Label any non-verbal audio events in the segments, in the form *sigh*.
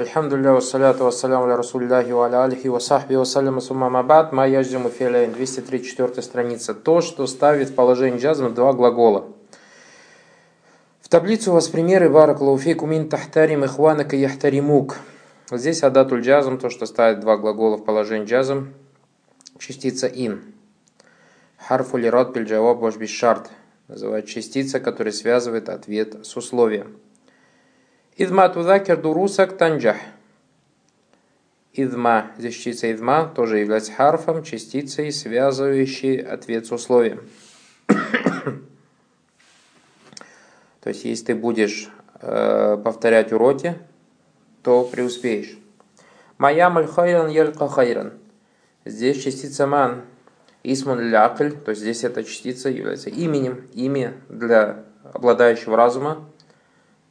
Альхамдулилля, вассаляту вассаляму ля расулляхи ва алихи ва сахби вассаляму сумма мабад, ма яждиму филяйн, 234 страница. То, что ставит в положение джазма два глагола. В таблицу у вас примеры баракалуфейку мин тахтарим ихванака яхтаримук. Здесь адатуль джазм, то, что ставит два глагола в положение джазм, частица ин. Харфу лират пиль джаваб бишарт. Называют частица, которая связывает ответ с условием. Идма тудакер дурусак танджах. Идма, здесь частица идма, тоже является харфом, частицей, связывающей ответ с условием. То есть, если ты будешь э, повторять уроки, то преуспеешь. Маям аль хайран ялька хайран. Здесь частица ман. Исмун лякль, то есть здесь эта частица является именем, имя для обладающего разума,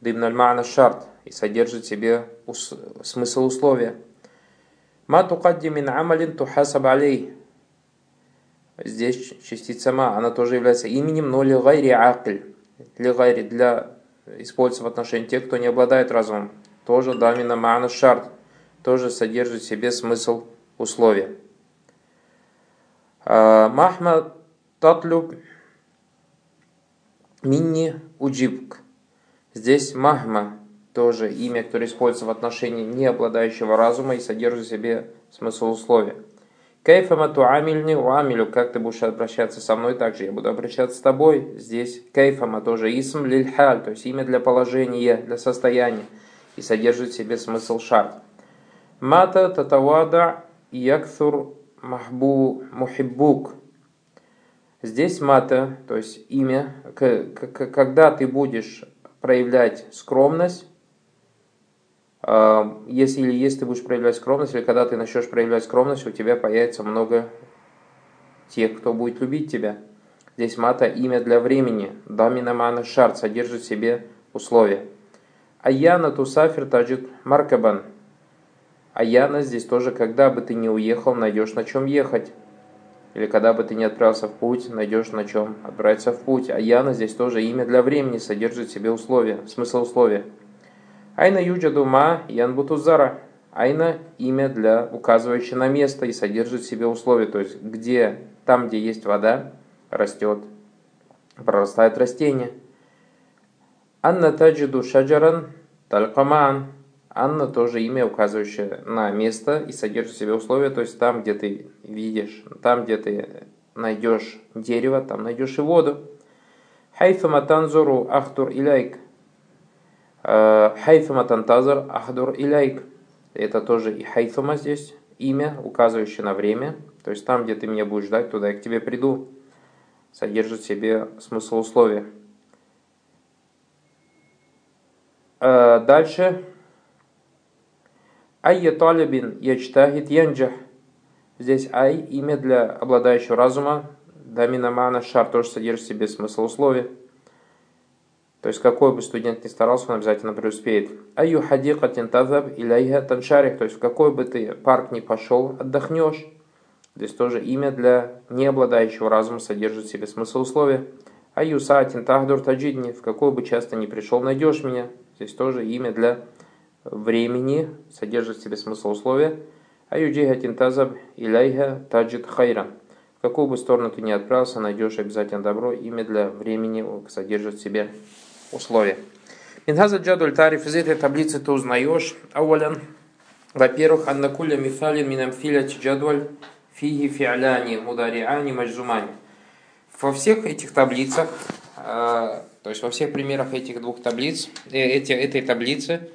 дымналь ма'на шарт и содержит в себе ус, смысл условия. Ма тукадди мин амалин тухасаб алей. Здесь частица ма, она тоже является именем, но ли гайри акль. Ли гайри для используется в отношении тех, кто не обладает разумом. Тоже дамина ма'на шарт. Тоже содержит в себе смысл условия. А, Махма татлюб минни уджибк. Здесь махма тоже имя, которое используется в отношении не обладающего разума и содержит в себе смысл условия. Кайфама туамильни уамилю, как ты будешь обращаться со мной, также я буду обращаться с тобой. Здесь кайфама тоже исм лильхаль, то есть имя для положения, для состояния, и содержит в себе смысл шарт. Мата татавада яксур махбу мухиббук. Здесь мата, то есть имя, когда ты будешь проявлять скромность, а, если, или если ты будешь проявлять скромность, или когда ты начнешь проявлять скромность, у тебя появится много тех, кто будет любить тебя. Здесь мата имя для времени. Дамина мана шарт содержит в себе условия. Аяна тусафир таджит маркабан. Аяна здесь тоже, когда бы ты не уехал, найдешь на чем ехать. Или когда бы ты не отправился в путь, найдешь на чем отправиться в путь. Аяна здесь тоже имя для времени содержит в себе условия, смысл условия. Айна юджаду ма янбутузара. Айна имя для указывающее на место и содержит в себе условия. То есть где, там, где есть вода, растет, прорастает растение. أنى تجد شجرا تلق ماء. أنى тоже имя, указывающее на место и содержит в себе условия. То есть там, где ты видишь, там, где ты найдешь дерево, там найдешь и воду. حيثما تنتظر أحضر إليك. حيثما تنتظر أحضر إليك. Это тоже и хайфама здесь, имя, указывающее на время. То есть там, где ты меня будешь ждать, туда я к тебе приду. Содержит в себе смысл условия. Дальше. Айя талибин ячтахит янджах. Здесь ай, имя для обладающего разума. Дамина мана шар тоже содержит в себе смысл условия. То есть какой бы студент ни старался, он обязательно преуспеет. Аю хадикатин тазаб иляйха таншарих. То есть в какой бы ты парк ни пошел, отдохнешь. Здесь тоже имя для не обладающего разума содержит в себе смысл условия. Аю саатин тахдур таджидни. В какой бы часто ни пришел, найдешь меня. Здесь тоже имя для времени содержит в себе смысл условия. Аю джихатин тазаб иляйха таджид хайран. В какую бы сторону ты ни отправился, найдешь обязательно добро. Имя для времени содержит в себе условия. Минхаза джадуль тариф из этой таблицы ты узнаешь, ауалян, во-первых, аннакуля мифалин минамфиля джадваль фиги фиаляни мудариани маджзумани. Во всех этих таблицах, то есть во всех примерах этих двух таблиц, эти, этой таблицы,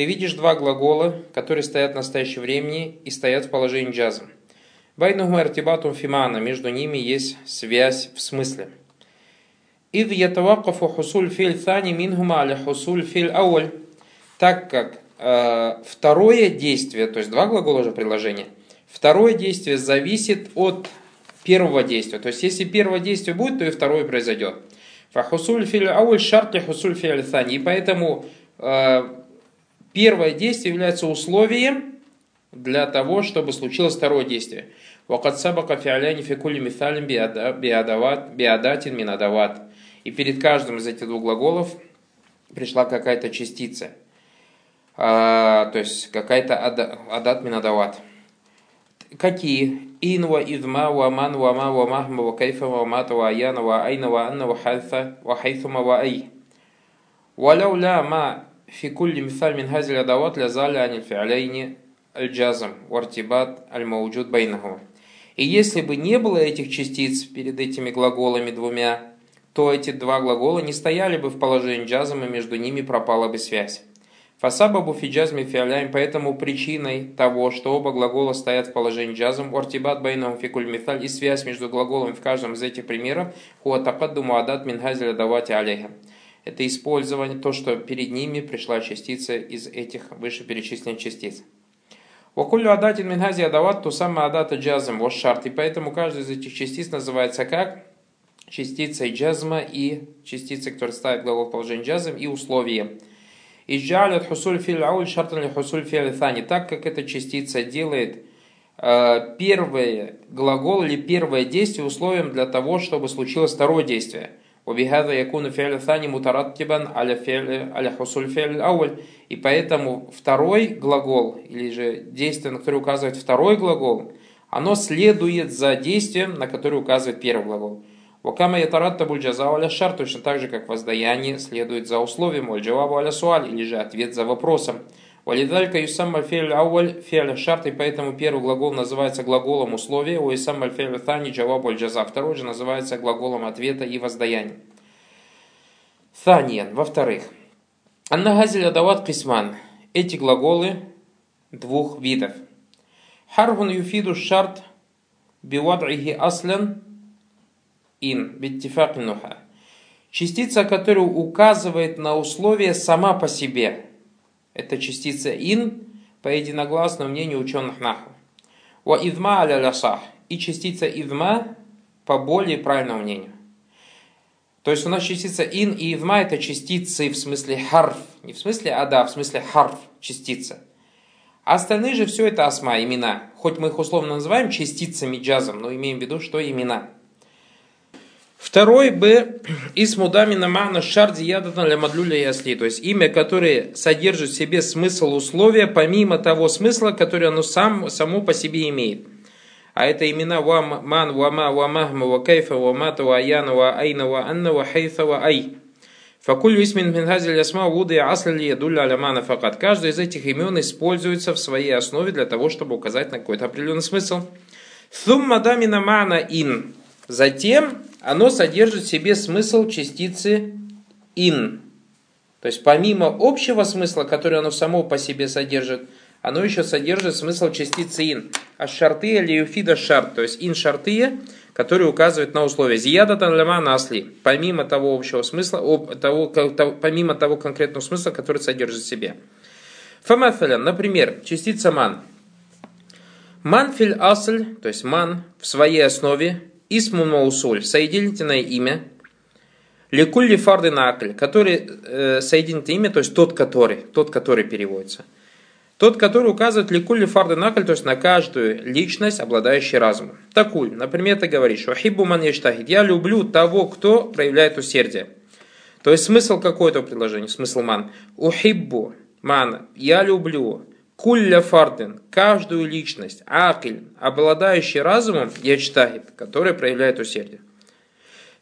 ты видишь два глагола, которые стоят в настоящем времени и стоят в положении джаза. Байнухма артибатум фимана, между ними есть связь в смысле. Ид ятавакафу хусуль филь тани минхума аля хусуль филь ауль. Так как э, второе действие, то есть два глагола же предложения, второе действие зависит от первого действия. То есть, если первое действие будет, то и второе произойдет. Фахусуль филь ауль шарти хусуль филь тани. И поэтому э, первое действие является условием для того, чтобы случилось второе действие. Вакат сабака фиаляни фикули мифалим биадатин минадават. И перед каждым из этих двух глаголов пришла какая-то частица. а, то есть какая-то адат минадават. Какие? Ин ва идма ва ман ва ма ва махма ва кайфа ва мата ва аяна ва айна ва анна ва хайфа ва хайфума ва ай. ولو لا ما في كل مثال من هذه الأدوات لزال عن الفعلين الجازم وارتباط الموجود بينهما. И если бы не было этих частиц перед этими глаголами двумя, то эти два глагола не стояли бы в положении джазма, и между ними пропала бы связь. Фасабабу фи джазми фиаляем, поэтому причиной того, что оба глагола стоят в положении джазм, ортибат байнам фикуль миталь, и связь между глаголами в каждом из этих примеров, хуатакадду муадат минхазиля давати алейха. Это использование, то, что перед ними пришла частица из этих вышеперечисленных частиц. Вакулю адатин минхази адават ту сама адата джазм шарт. И поэтому каждая из этих частиц называется как частицей джазма и частицей, которая ставит глагол положение джазм и условие. Иджалят хусуль фил ауль шартан хусуль фил thani. Так как эта частица делает э, первый глагол или первое действие условием для того, чтобы случилось второе действие. وبهذا يكون فعل الثاني مترتبا على فعل على حصول فعل الأول и поэтому второй глагол или же действие, на которое указывает второй глагол, оно следует за действием, на которое указывает первый глагол. Вакама ятараттабу джаза аля шар, точно так же, как воздаяние следует за условием, аль джавабу аля суаль, или же ответ за вопросом. Валидалька юсамма фе'ль ауаль фе'ль шарт, и поэтому первый глагол называется глаголом условия, у юсамма фе'ль тани джавабу аль джаза, второй же называется глаголом ответа и воздаяния. Таниен, во-вторых, Аннагазиль адават кисман. Эти глаголы двух видов. Харфун юфиду шарт бивадрихи аслен ин биттифак нуха. Частица, которая указывает на условие сама по себе. Это частица ин по единогласному мнению ученых наху. Ва идма аля лясах. И частица идма по более правильному мнению. То есть у нас частица ин и идма это частицы в смысле харф. Не в смысле ада, а в смысле харф, частица. А остальные же все это асма, имена. Хоть мы их условно называем частицами джазом, но имеем в виду, что имена. Второй Б. Исмудами намана шарди ядатан ля мадлюля ясли. То есть имя, которое содержит в себе смысл условия, помимо того смысла, который оно сам, само по себе имеет а это имена ва ман, ва ма, ва махма, ва кайфа, ва мата, ва аяна, ва айна, ва анна, ва хайфа, ва ай. Факуль исмин мин хазиль ясма вуды асли ядулля алямана факат. Каждый из этих имен используется в своей основе для того, чтобы указать на какой-то определенный смысл. Сумма дамина мана ин. Затем оно содержит в себе смысл частицы ин. То есть помимо общего смысла, который оно само по себе содержит, оно еще содержит смысл частицы ин. А шарты или юфида шарт, то есть ин шартые, которые указывают на условия. Зияда танлема насли, помимо того общего смысла, того, помимо того конкретного смысла, который содержит в себе. Фамафалян, например, частица ман. Манфиль асль, то есть ман в своей основе, исмун маусуль, соединительное имя, Ликулли фарды накль, который э, соединительное имя, то есть тот, который, тот, который переводится – тот, который указывает ликулли фарды накль, то есть на каждую личность, обладающую разумом. Такуль, например, ты говоришь, «Вахибу ман ештахид» «Я люблю того, кто проявляет усердие». То есть смысл какой этого предложения? Смысл ман. «Ухиббу» ман «Я люблю» кулля фарден, каждую личность, акиль, обладающий разумом, ячтахид, который проявляет усердие.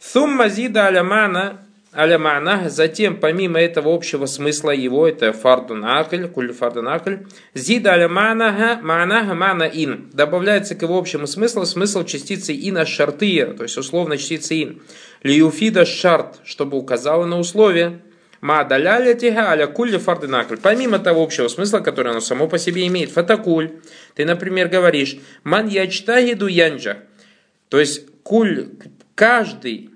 Сумма зида алямана аля ма'нах, затем помимо этого общего смысла его, это фардун акль, куль фардун акль, зида аля ма'наха, ма'наха мана ин, добавляется к его общему смыслу смысл частицы ина шартия, то есть условно частицы ин, лиюфида шарт, чтобы указала на условие, Ма даляля тига аля кулли фарденакль. Помимо того общего смысла, который оно само по себе имеет. Фатакуль. Ты, например, говоришь, ман ячтагиду янджа. То есть, куль, каждый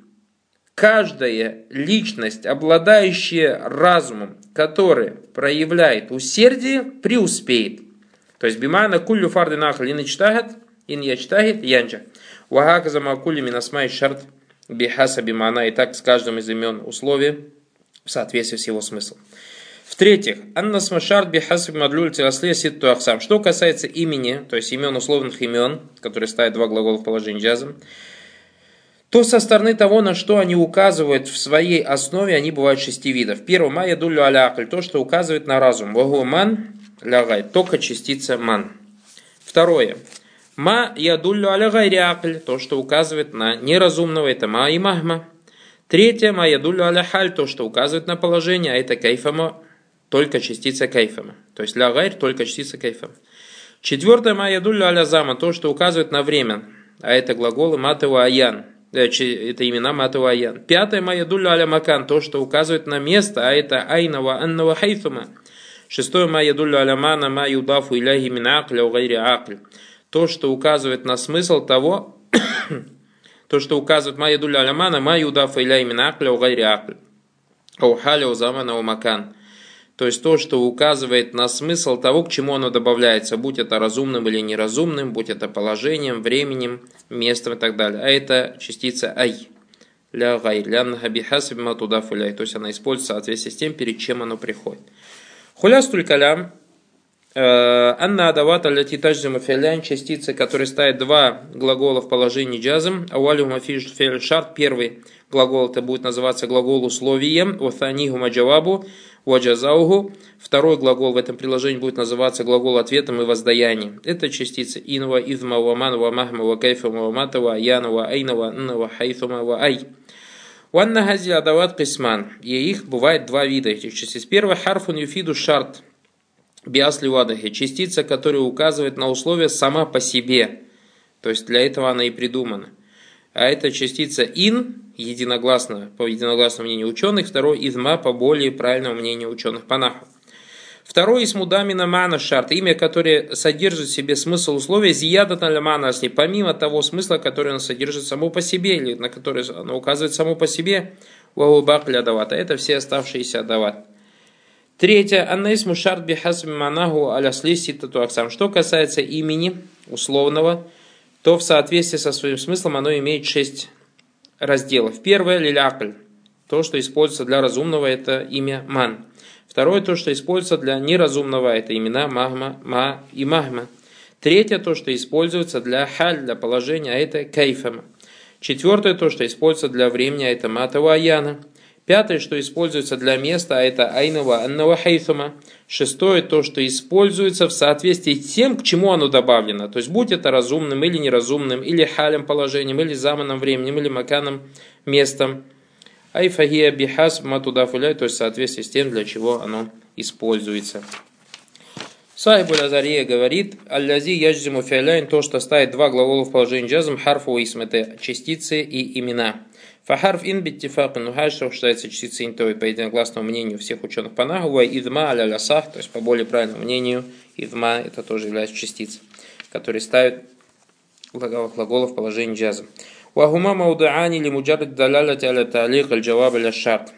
каждая личность, обладающая разумом, который проявляет усердие, преуспеет. То есть бимана куллю фарды нахал ин ичтагат, ин ячтагит янджа. Вагака замакули минасмай шарт бихаса бимана. И так с каждым из имен условия в соответствии с его смыслом. В-третьих, Анна Смашарт Бихасаб Мадлюль Тирасле Ситту Ахсам. Что касается имени, то есть имен условных имен, которые ставят два глагола в положении джазом, то со стороны того, на что они указывают в своей основе, они бывают шести видов. Первое, ма ядулю алякль, то, что указывает на разум. Вагу ман лягай, только частица ман. Второе, ма ядулю алягай акль, то, что указывает на неразумного, это ма и махма. Третье, ма ядулю аляхаль, то, что указывает на положение, а это кайфама, только частица кайфама. То есть лягайр, только частица кайфама. Четвертое, ма ядулю алязама, то, что указывает на время, а это глаголы матева аян, Э, это имена Мату Аян. Пятое Майя Дулля Аля Макан, то, что указывает на место, а это Айнава Аннава Хайфума. Шестое Майя Дулля Аля Мана Ма Юдафу Иляхи Мин Акля Угайри Акль. То, что указывает на смысл того, то, что указывает Майя Дулля Аля Мана Ма Юдафу Иляхи Мин Акля Угайри Акль. Аухаля Узамана Умакан то есть то, что указывает на смысл того, к чему оно добавляется, будь это разумным или неразумным, будь это положением, временем, местом и так далее. А это частица ай. Ля гай, ля нахабихасаб матуда фуляй. То есть она используется в соответствии с тем, перед чем оно приходит. Хулястуль калям, Анна адавата ляти тажзима филян, частицы, которые ставят два глагола в положении джазм. Ауалю мафиш шарт, первый глагол это будет называться глагол условием, ватаниху маджавабу, Ваджазауху. Второй глагол в этом приложении будет называться глагол ответом и воздаянием. Это частицы инва, изма, ваман, вамахма, вакайфа, вамата, ваяна, ваайна, ванна, вахайфума, ваай. Ванна хази адават кисман. И их бывает два вида этих частиц. Первый харфун юфиду шарт. Биасли вадахи. Частица, которая указывает на условия сама по себе. То есть для этого она и придумана. А это частица ин, единогласно, по единогласному мнению ученых, второй изма по более правильному мнению ученых по наху. Второй из мудамина мана шарт, имя, которое содержит в себе смысл условия, зияда манасни, помимо того смысла, который оно содержит само по себе, или на который оно указывает само по себе, ваубак давата. Это все оставшиеся дават. Третье. Аннаис мушарт бихасби манаху аля слиси татуаксам. Что касается имени условного, то в соответствии со своим смыслом оно имеет шесть разделов. Первое – лилякль. То, что используется для разумного, это имя ман. Второе – то, что используется для неразумного, это имена магма, ма и магма. Третье – то, что используется для халь, для положения, а это кайфама. Четвертое – то, что используется для времени, а это матава аяна. Пятое, что используется для места, а это айнова аннава хайфама. Шестое, то, что используется в соответствии с тем, к чему оно добавлено. То есть, будь это разумным или неразумным, или халем положением, или заманом временем, или маканом местом. Айфагия бихас матудафуляй, то есть в соответствии с тем, для чего оно используется. Сайбуль Азария говорит, «Аллязи яджзиму фиаляйн» то, что ставит два глагола в положении джазм, харфу исм, это частицы и имена. Фахарф ин биттифак нухайшев считается частицей интовой по единогласному мнению всех ученых наху, идма аля лясах, то есть по более правильному мнению, идма это тоже является частицей, которые ставят глаголов в положении джаза. Вахума маудаани ли муджард далялати аля таалих аль джаваб шарт.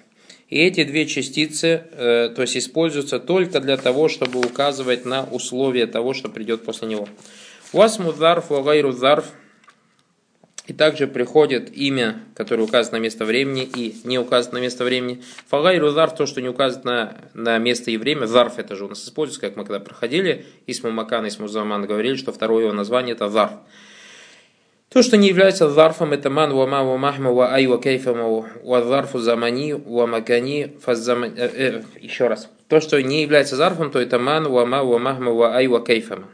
И эти две частицы, э, то есть используются только для того, чтобы указывать на условия того, что придет после него. Васму зарф, вагайру зарф – и также приходит имя, которое указано на место времени и не указано на место времени. Фагайру зарф, то, что не указано на, место и время. Зарф это же у нас используется, как мы когда проходили. Исму Макан, Исму Заман говорили, что второе его название это зарф. То, что не является зарфом, это ман, ва ма, ва ай, ва кейфама, ва зарфу замани, ва макани, фаззамани. Э, э, еще раз. То, что не является зарфом, то это ман, ва ма, ва махма, ва ай, ва кейфама.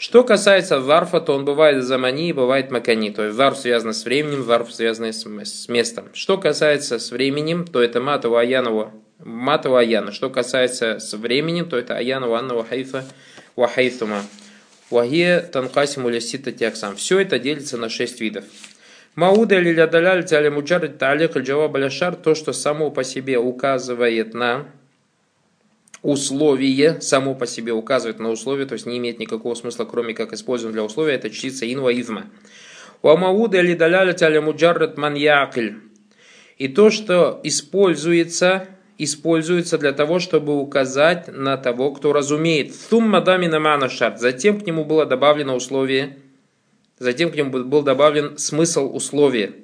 Что касается зарфа, то он бывает замани и бывает макани. То есть зарф связан с временем, зарф связан с местом. Что касается с временем, то это матова аянова, матова аяна. Что касается с временем, то это аянова анна хайфа вахайфума. Вахия танкасиму лясита тяксам. Все это делится на шесть видов. Мауда или лядаляль тяля муджарит талик джаваб то, что само по себе указывает на условие само по себе указывает на условие, то есть не имеет никакого смысла, кроме как используем для условия, это частица муджаррат ман И то, что используется, используется для того, чтобы указать на того, кто разумеет. Сумма дамина мана. Затем к нему было добавлено условие, затем к нему был добавлен смысл условия.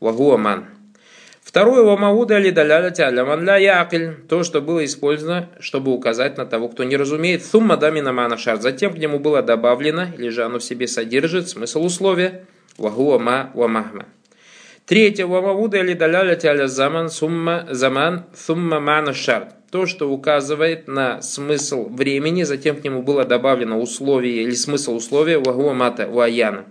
Вагуаман. Второе, вамауда ли даляляти аляман ля якль, то, что было использовано, чтобы указать на того, кто не разумеет. Сумма дамина манашар. Затем к нему было добавлено, или же оно в себе содержит, смысл условия. Вагуа ма вамахма. Третье. Вамавуда или даляляти аля заман сумма заман сумма мана шарт. То, что указывает на смысл времени, затем к нему было добавлено условие или смысл условия вагуа мата уаяна.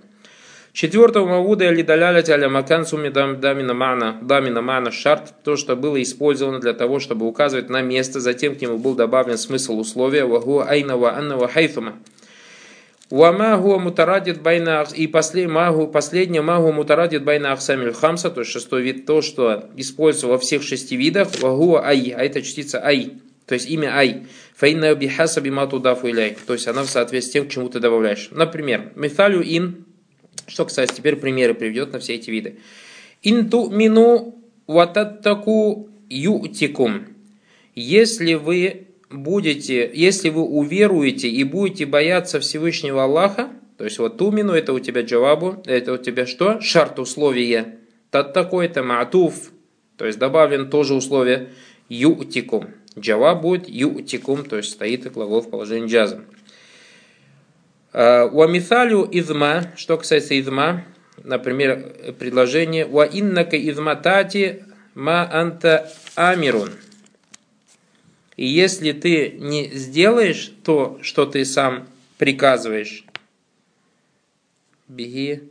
Четвертого мавуда или далялять аля макан суми дамина мана, дамина мана шарт, то, что было использовано для того, чтобы указывать на место, затем к нему был добавлен смысл условия вагу айна ва хайфума. Уамагу мутарадит байна и послед, магу, последнее магу мутарадит байна ахсамиль хамса, то есть шестой вид, то, что используется во всех шести видах, вагу ай, а это частица ай, то есть имя ай. Фейна бихаса бимату дафу иляй, то есть она в соответствии с тем, к чему ты добавляешь. Например, мифалю ин, что, кстати, теперь примеры приведет на все эти виды. Инту мину вататтаку ютикум. Если вы будете, если вы уверуете и будете бояться Всевышнего Аллаха, то есть вот тумину, это у тебя джавабу, это у тебя что? Шарт условия. Тат такой-то матуф, то есть добавлен тоже условие ютикум. Джаваб будет ютикум, то есть стоит глагол в положении джаза. Э, Уамисалю изма, что касается изма, например, предложение Ва иннака изматати ма анта амирун. И если ты не сделаешь то, что ты сам приказываешь, беги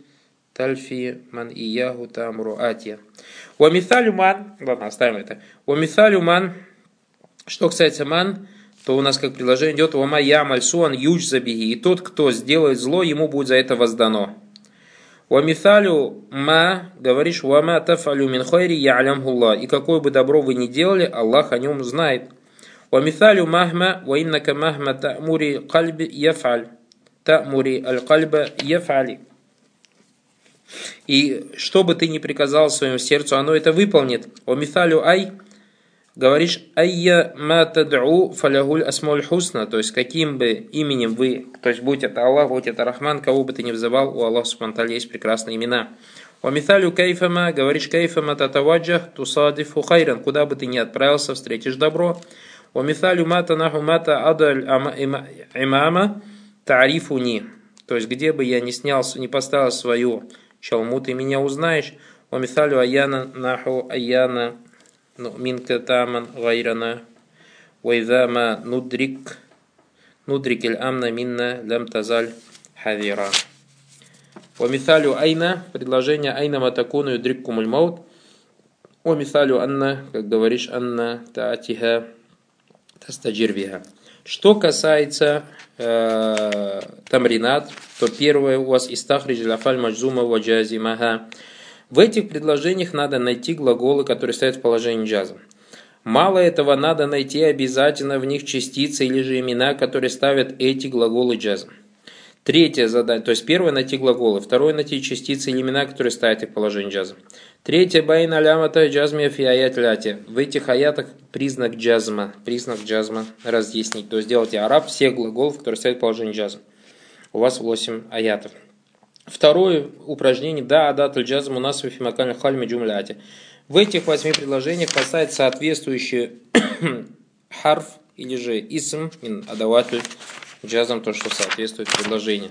тальфи ман ияху тамру атия. Уамисалю ман, ладно, оставим это. Уамисалю ман, что касается ман, то у нас как предложение идет «Вама я мальсуан юж забиги». И тот, кто сделает зло, ему будет за это воздано. Уамиталю ма, говоришь, вама тафалю мин хайри я'лямхулла. И какое бы добро вы ни делали, Аллах о нем знает. Уамиталю махма, ва иннака махма та'мури кальби яфаль. Та'мури аль-кальба яфали. И что бы ты ни приказал своему сердцу, оно это выполнит. Уамиталю ай, говоришь «Айя ма тад'у фалягуль асмуль хусна», то есть каким бы именем вы, то есть будь это Аллах, будь это Рахман, кого бы ты ни взывал, у Аллаха Субтитры есть прекрасные имена. Вамиталю кайфама, говоришь кайфама татаваджах тусадифу хайран, куда бы ты ни отправился, встретишь добро. Вамиталю мата наху мата адаль имама тарифуни, то есть где бы я не снял, не поставил свою чалму, ты меня узнаешь. Вамиталю аяна наху аяна نؤمنك تاما غيرنا وإذا ما ندرك ندرك الأمن منا لم تزال حذرا ومثال أين предложение أين ما تكون يدرككم الموت ومثال أن как говоришь أن تأتيها تستجير بها Что касается э, тамринат, то первое у вас истахридж лафаль маджзума ваджазимаха. В этих предложениях надо найти глаголы, которые стоят в положении джаза. Мало этого, надо найти обязательно в них частицы или же имена, которые ставят эти глаголы джаза. Третье задание, то есть первое найти глаголы, второе найти частицы или имена, которые ставят их в положении джаза. Третье байн алямата джазмия фи аят ляти. В этих аятах признак джазма, признак джазма разъяснить. То есть сделайте араб всех глаголов, которые стоят в положении джаза. У вас 8 аятов. Второе упражнение «Да, адат аль-джазм у нас в фимакаль хальми джумляте». В этих восьми предложениях поставить соответствующий *coughs* харф или же исм, адаватль, джазм, то, что соответствует предложению.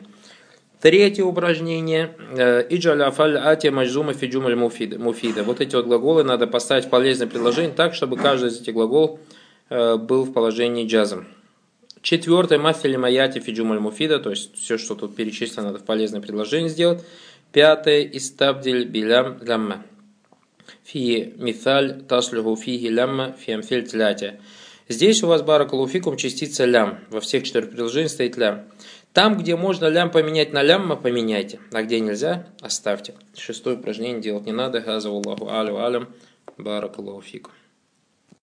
Третье упражнение. Э, Иджаль афаль ати маджзума фиджумаль муфида. Вот эти вот глаголы надо поставить в полезное предложение так, чтобы каждый из этих глаголов э, был в положении джазм. Четвертое, мафили маяти фиджумаль муфида, то есть все, что тут перечислено, надо в полезное предложение сделать. Пятое, истабдиль билям лямма. Фи мithаль таслюху фиги лямма фи амфиль тляти. Здесь у вас баракалуфикум частица лям. Во всех четырех предложениях стоит лям. Там, где можно лям поменять на лямма, поменяйте. А где нельзя, оставьте. Шестое упражнение делать не надо. Газа Аллаху алю алям. Баракалуфикум.